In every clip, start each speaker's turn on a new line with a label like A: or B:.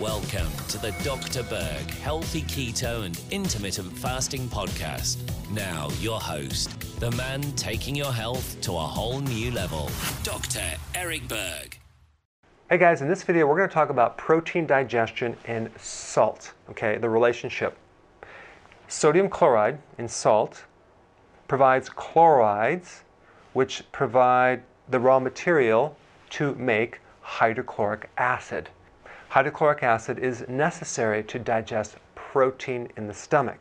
A: Welcome to the Dr. Berg Healthy Keto and Intermittent Fasting Podcast. Now, your host, the man taking your health to a whole new level, Dr. Eric Berg.
B: Hey guys, in this video, we're going to talk about protein digestion and salt, okay, the relationship. Sodium chloride in salt provides chlorides, which provide the raw material to make hydrochloric acid hydrochloric acid is necessary to digest protein in the stomach.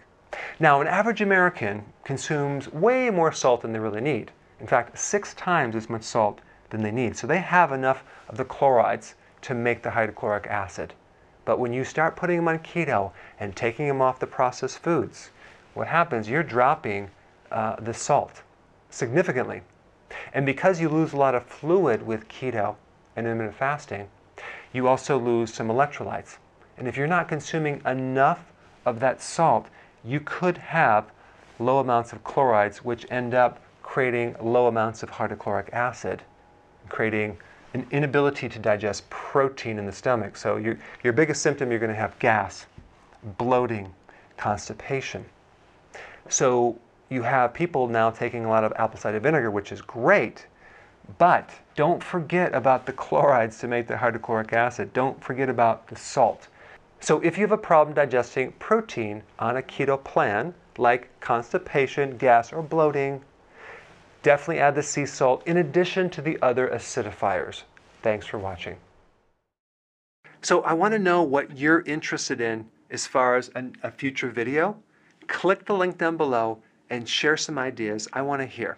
B: Now, an average American consumes way more salt than they really need. In fact, six times as much salt than they need. So they have enough of the chlorides to make the hydrochloric acid. But when you start putting them on keto and taking them off the processed foods, what happens, you're dropping uh, the salt significantly. And because you lose a lot of fluid with keto and intermittent fasting, you also lose some electrolytes. And if you're not consuming enough of that salt, you could have low amounts of chlorides, which end up creating low amounts of hydrochloric acid, creating an inability to digest protein in the stomach. So your, your biggest symptom, you're going to have gas, bloating, constipation. So you have people now taking a lot of apple cider vinegar, which is great, but don't forget about the chlorides to make the hydrochloric acid. Don't forget about the salt. So if you have a problem digesting protein on a keto plan, like constipation, gas, or bloating, definitely add the sea salt in addition to the other acidifiers. Thanks for watching. So I want to know what you're interested in as far as an, a future video. Click the link down below and share some ideas. I want to hear.